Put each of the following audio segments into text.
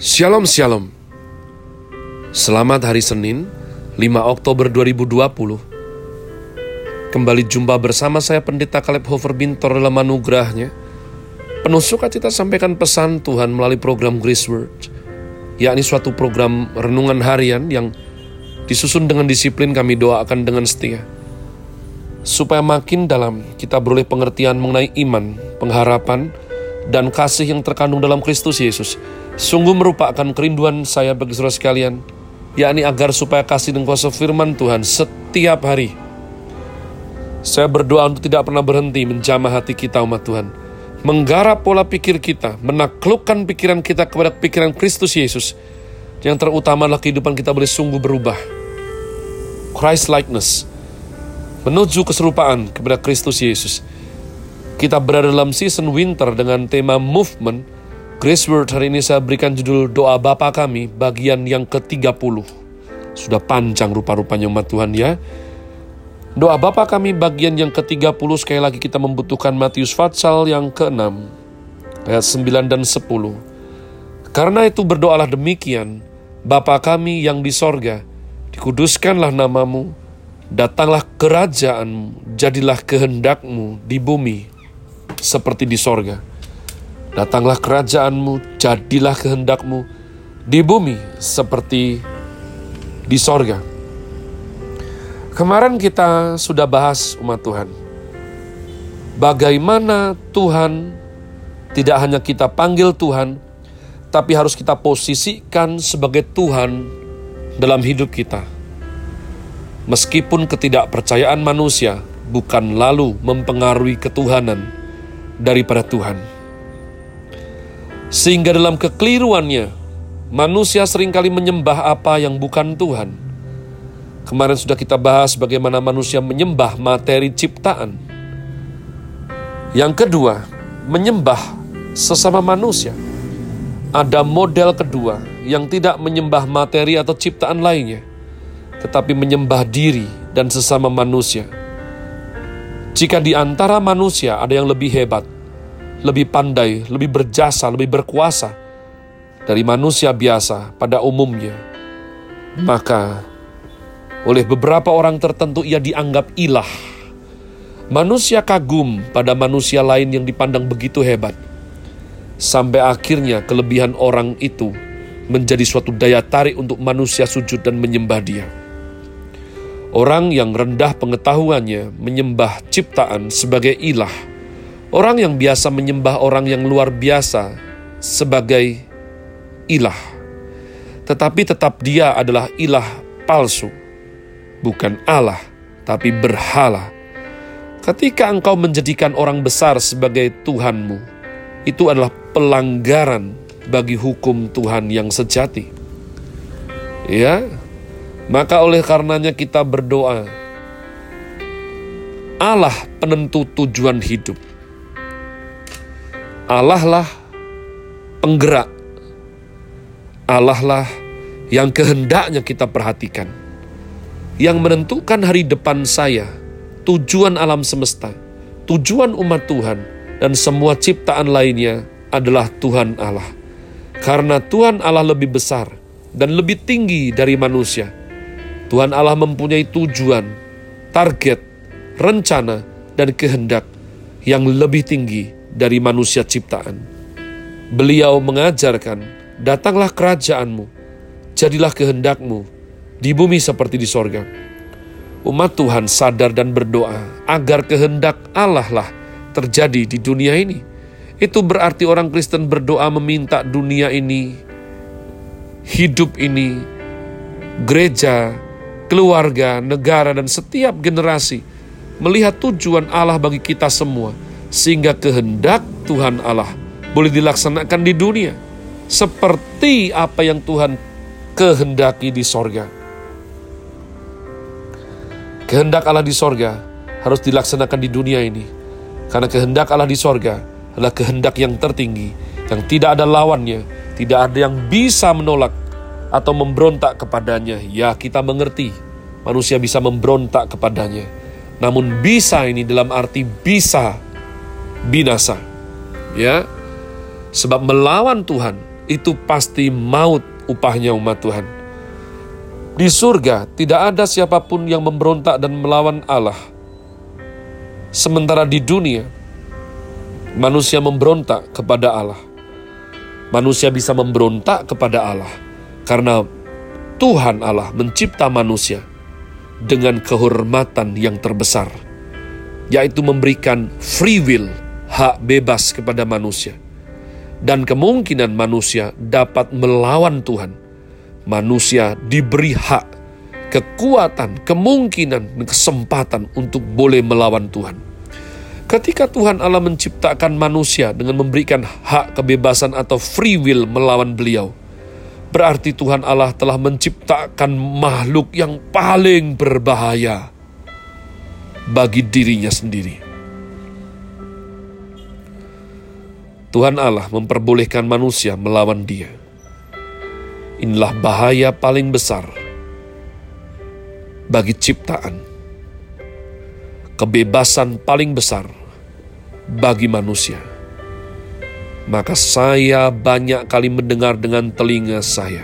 Shalom Shalom. Selamat hari Senin 5 Oktober 2020 Kembali jumpa bersama saya Pendeta Kaleb Hofer Bintor dalam anugerahnya. Penuh sukacita sampaikan pesan Tuhan melalui program Grace Word yakni suatu program renungan harian yang disusun dengan disiplin kami doakan dengan setia. Supaya makin dalam kita beroleh pengertian mengenai iman, pengharapan, dan kasih yang terkandung dalam Kristus Yesus Sungguh merupakan kerinduan saya bagi saudara sekalian, yakni agar supaya kasih dan kuasa firman Tuhan setiap hari. Saya berdoa untuk tidak pernah berhenti menjamah hati kita umat Tuhan. Menggarap pola pikir kita, menaklukkan pikiran kita kepada pikiran Kristus Yesus. Yang terutama adalah kehidupan kita boleh sungguh berubah. Christ likeness. Menuju keserupaan kepada Kristus Yesus. Kita berada dalam season winter dengan tema movement, Grace Word hari ini saya berikan judul Doa Bapa Kami bagian yang ke-30. Sudah panjang rupa-rupanya umat Tuhan ya. Doa Bapa Kami bagian yang ke-30 sekali lagi kita membutuhkan Matius Fatsal yang ke-6 ayat 9 dan 10. Karena itu berdoalah demikian, Bapa kami yang di sorga, dikuduskanlah namamu, datanglah kerajaanmu, jadilah kehendakmu di bumi seperti di sorga. Datanglah kerajaanmu, jadilah kehendakmu di bumi seperti di sorga. Kemarin kita sudah bahas umat Tuhan. Bagaimana Tuhan tidak hanya kita panggil Tuhan, tapi harus kita posisikan sebagai Tuhan dalam hidup kita. Meskipun ketidakpercayaan manusia bukan lalu mempengaruhi ketuhanan daripada Tuhan. Sehingga dalam kekeliruannya, manusia sering kali menyembah apa yang bukan Tuhan. Kemarin sudah kita bahas bagaimana manusia menyembah materi ciptaan. Yang kedua, menyembah sesama manusia. Ada model kedua yang tidak menyembah materi atau ciptaan lainnya, tetapi menyembah diri dan sesama manusia. Jika di antara manusia ada yang lebih hebat, lebih pandai, lebih berjasa, lebih berkuasa dari manusia biasa pada umumnya. Maka oleh beberapa orang tertentu ia dianggap ilah. Manusia kagum pada manusia lain yang dipandang begitu hebat. Sampai akhirnya kelebihan orang itu menjadi suatu daya tarik untuk manusia sujud dan menyembah dia. Orang yang rendah pengetahuannya menyembah ciptaan sebagai ilah Orang yang biasa menyembah orang yang luar biasa sebagai ilah, tetapi tetap dia adalah ilah palsu, bukan Allah, tapi berhala. Ketika engkau menjadikan orang besar sebagai Tuhanmu, itu adalah pelanggaran bagi hukum Tuhan yang sejati. Ya, maka oleh karenanya kita berdoa, Allah penentu tujuan hidup Allah lah penggerak. Allah lah yang kehendaknya kita perhatikan. Yang menentukan hari depan saya, tujuan alam semesta, tujuan umat Tuhan, dan semua ciptaan lainnya adalah Tuhan Allah. Karena Tuhan Allah lebih besar dan lebih tinggi dari manusia. Tuhan Allah mempunyai tujuan, target, rencana, dan kehendak yang lebih tinggi dari manusia ciptaan. Beliau mengajarkan, datanglah kerajaanmu, jadilah kehendakmu, di bumi seperti di sorga. Umat Tuhan sadar dan berdoa agar kehendak Allah lah terjadi di dunia ini. Itu berarti orang Kristen berdoa meminta dunia ini, hidup ini, gereja, keluarga, negara, dan setiap generasi melihat tujuan Allah bagi kita semua – sehingga kehendak Tuhan Allah boleh dilaksanakan di dunia seperti apa yang Tuhan kehendaki di sorga. Kehendak Allah di sorga harus dilaksanakan di dunia ini. Karena kehendak Allah di sorga adalah kehendak yang tertinggi, yang tidak ada lawannya, tidak ada yang bisa menolak atau memberontak kepadanya. Ya, kita mengerti manusia bisa memberontak kepadanya. Namun bisa ini dalam arti bisa binasa. Ya. Sebab melawan Tuhan itu pasti maut upahnya umat Tuhan. Di surga tidak ada siapa pun yang memberontak dan melawan Allah. Sementara di dunia, manusia memberontak kepada Allah. Manusia bisa memberontak kepada Allah karena Tuhan Allah mencipta manusia dengan kehormatan yang terbesar, yaitu memberikan free will, hak bebas kepada manusia dan kemungkinan manusia dapat melawan Tuhan. Manusia diberi hak, kekuatan, kemungkinan, dan kesempatan untuk boleh melawan Tuhan. Ketika Tuhan Allah menciptakan manusia dengan memberikan hak kebebasan atau free will melawan beliau, berarti Tuhan Allah telah menciptakan makhluk yang paling berbahaya bagi dirinya sendiri. Tuhan Allah memperbolehkan manusia melawan Dia. Inilah bahaya paling besar bagi ciptaan, kebebasan paling besar bagi manusia. Maka saya banyak kali mendengar dengan telinga saya.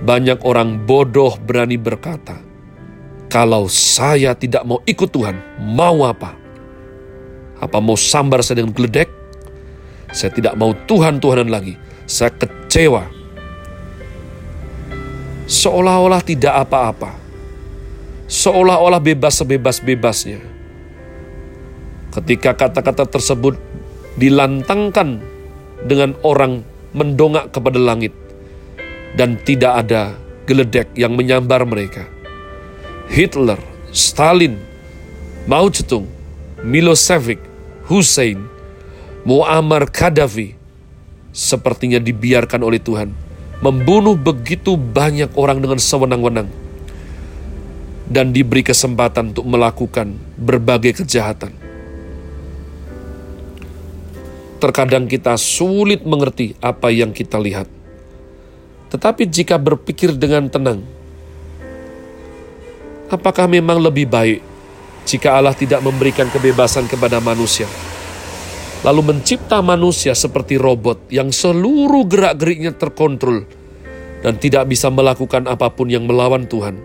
Banyak orang bodoh berani berkata, "Kalau saya tidak mau ikut Tuhan, mau apa? Apa mau sambar saya dengan geledek? Saya tidak mau Tuhan-Tuhanan lagi. Saya kecewa. Seolah-olah tidak apa-apa. Seolah-olah bebas sebebas-bebasnya. Ketika kata-kata tersebut dilantangkan dengan orang mendongak kepada langit dan tidak ada geledek yang menyambar mereka. Hitler, Stalin, Mao Zedong, Milosevic, Hussein, Muammar Gaddafi sepertinya dibiarkan oleh Tuhan membunuh begitu banyak orang dengan sewenang-wenang dan diberi kesempatan untuk melakukan berbagai kejahatan. Terkadang kita sulit mengerti apa yang kita lihat. Tetapi jika berpikir dengan tenang, apakah memang lebih baik jika Allah tidak memberikan kebebasan kepada manusia? lalu mencipta manusia seperti robot yang seluruh gerak-geriknya terkontrol dan tidak bisa melakukan apa pun yang melawan Tuhan.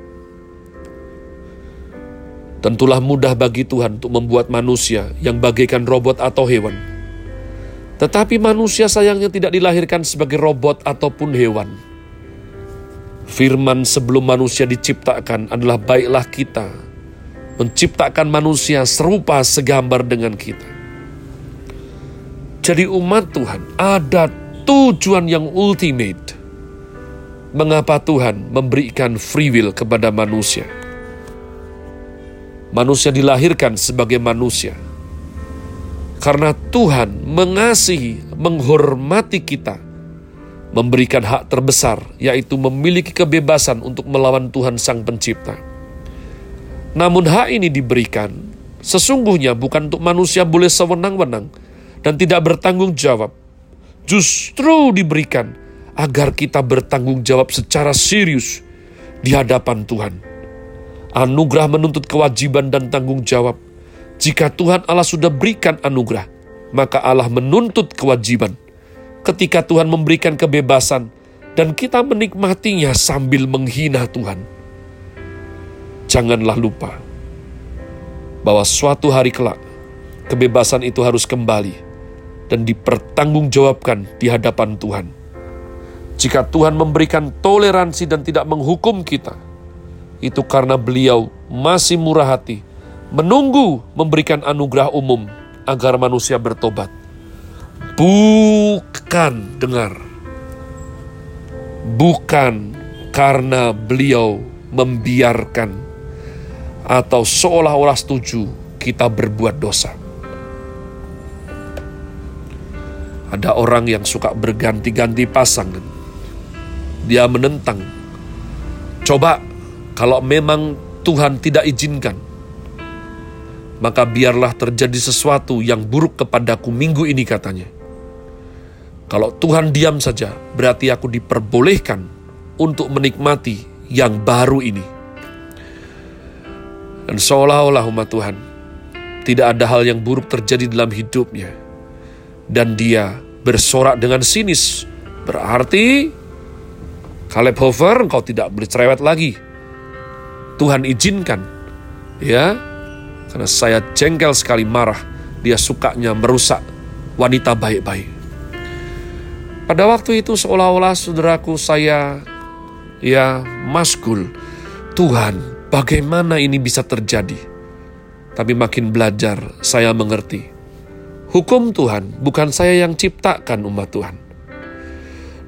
Tentulah mudah bagi Tuhan untuk membuat manusia yang bagaikan robot atau hewan. Tetapi manusia sayangnya tidak dilahirkan sebagai robot ataupun hewan. Firman sebelum manusia diciptakan adalah baiklah kita menciptakan manusia serupa segambar dengan kita jadi umat Tuhan ada tujuan yang ultimate. Mengapa Tuhan memberikan free will kepada manusia? Manusia dilahirkan sebagai manusia. Karena Tuhan mengasihi, menghormati kita, memberikan hak terbesar, yaitu memiliki kebebasan untuk melawan Tuhan Sang Pencipta. Namun hak ini diberikan sesungguhnya bukan untuk manusia boleh sewenang-wenang, dan tidak bertanggung jawab, justru diberikan agar kita bertanggung jawab secara serius di hadapan Tuhan. Anugerah menuntut kewajiban dan tanggung jawab. Jika Tuhan Allah sudah berikan anugerah, maka Allah menuntut kewajiban. Ketika Tuhan memberikan kebebasan dan kita menikmatinya sambil menghina Tuhan. Janganlah lupa bahwa suatu hari kelak kebebasan itu harus kembali dan dipertanggungjawabkan di hadapan Tuhan. Jika Tuhan memberikan toleransi dan tidak menghukum kita, itu karena beliau masih murah hati, menunggu memberikan anugerah umum agar manusia bertobat. Bukan dengar, bukan karena beliau membiarkan atau seolah-olah setuju kita berbuat dosa Ada orang yang suka berganti-ganti pasangan. Dia menentang. Coba kalau memang Tuhan tidak izinkan, maka biarlah terjadi sesuatu yang buruk kepadaku minggu ini katanya. Kalau Tuhan diam saja, berarti aku diperbolehkan untuk menikmati yang baru ini. Dan seolah-olah umat Tuhan, tidak ada hal yang buruk terjadi dalam hidupnya dan dia bersorak dengan sinis Berarti Caleb Hofer engkau tidak boleh cerewet lagi. Tuhan izinkan. Ya. Karena saya jengkel sekali marah. Dia sukanya merusak wanita baik-baik. Pada waktu itu seolah-olah saudaraku saya ya maskul. Tuhan, bagaimana ini bisa terjadi? Tapi makin belajar saya mengerti. Hukum Tuhan bukan saya yang ciptakan umat Tuhan.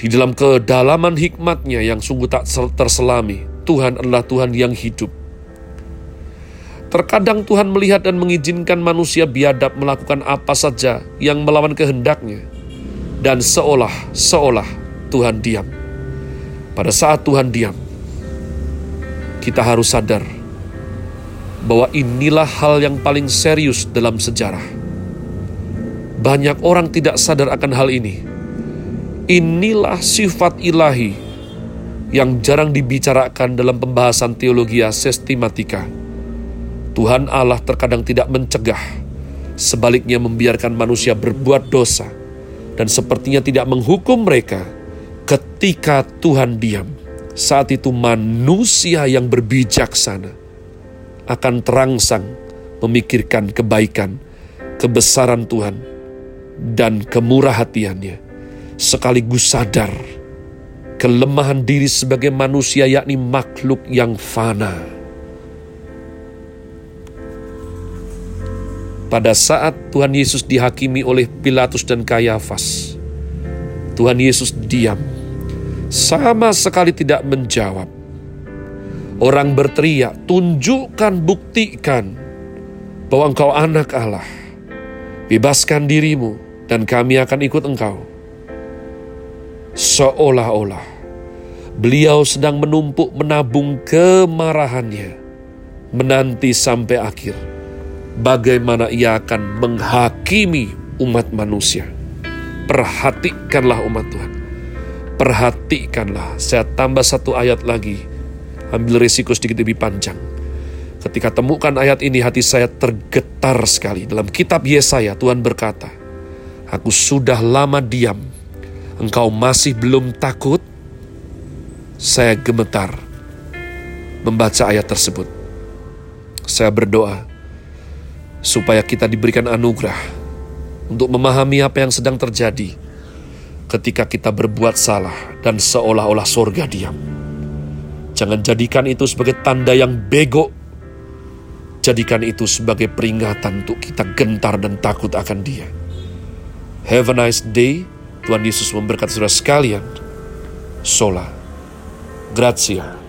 Di dalam kedalaman hikmatnya yang sungguh tak terselami, Tuhan adalah Tuhan yang hidup. Terkadang Tuhan melihat dan mengizinkan manusia biadab melakukan apa saja yang melawan kehendaknya dan seolah-seolah Tuhan diam. Pada saat Tuhan diam, kita harus sadar bahwa inilah hal yang paling serius dalam sejarah. Banyak orang tidak sadar akan hal ini. Inilah sifat ilahi yang jarang dibicarakan dalam pembahasan teologi sistematika. Tuhan Allah terkadang tidak mencegah, sebaliknya membiarkan manusia berbuat dosa dan sepertinya tidak menghukum mereka ketika Tuhan diam. Saat itu manusia yang berbijaksana akan terangsang memikirkan kebaikan, kebesaran Tuhan, dan kemurah hatiannya, sekaligus sadar kelemahan diri sebagai manusia yakni makhluk yang fana Pada saat Tuhan Yesus dihakimi oleh Pilatus dan Kayafas, Tuhan Yesus diam, sama sekali tidak menjawab. Orang berteriak, "Tunjukkan, buktikan bahwa engkau anak Allah. Bebaskan dirimu, dan kami akan ikut engkau." Seolah-olah beliau sedang menumpuk menabung kemarahannya, menanti sampai akhir bagaimana ia akan menghakimi umat manusia. Perhatikanlah umat Tuhan. Perhatikanlah, saya tambah satu ayat lagi. Ambil risiko sedikit lebih panjang. Ketika temukan ayat ini, hati saya tergetar sekali. Dalam kitab Yesaya, Tuhan berkata, Aku sudah lama diam, engkau masih belum takut? Saya gemetar membaca ayat tersebut. Saya berdoa, supaya kita diberikan anugerah untuk memahami apa yang sedang terjadi ketika kita berbuat salah dan seolah-olah sorga diam. Jangan jadikan itu sebagai tanda yang bego. Jadikan itu sebagai peringatan untuk kita gentar dan takut akan dia. Have a nice day. Tuhan Yesus memberkati saudara sekalian. Sola. Grazie.